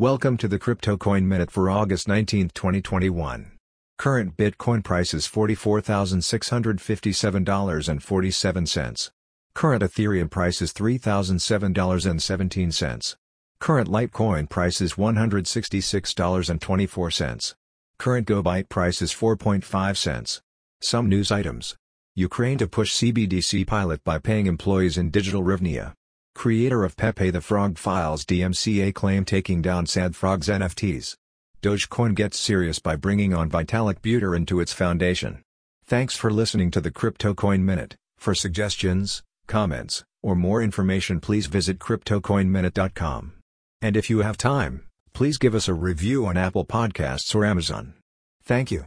Welcome to the Crypto Coin Minute for August 19, 2021. Current Bitcoin price is $44,657.47. Current Ethereum price is $3,007.17. Current Litecoin price is $166.24. Current GoByte price is 4.5 cents. Some news items. Ukraine to push CBDC pilot by paying employees in digital hryvnia. Creator of Pepe the Frog files DMCA claim taking down Sad Frog's NFTs. Dogecoin gets serious by bringing on Vitalik Buterin to its foundation. Thanks for listening to the Crypto Coin Minute. For suggestions, comments, or more information please visit CryptoCoinMinute.com. And if you have time, please give us a review on Apple Podcasts or Amazon. Thank you.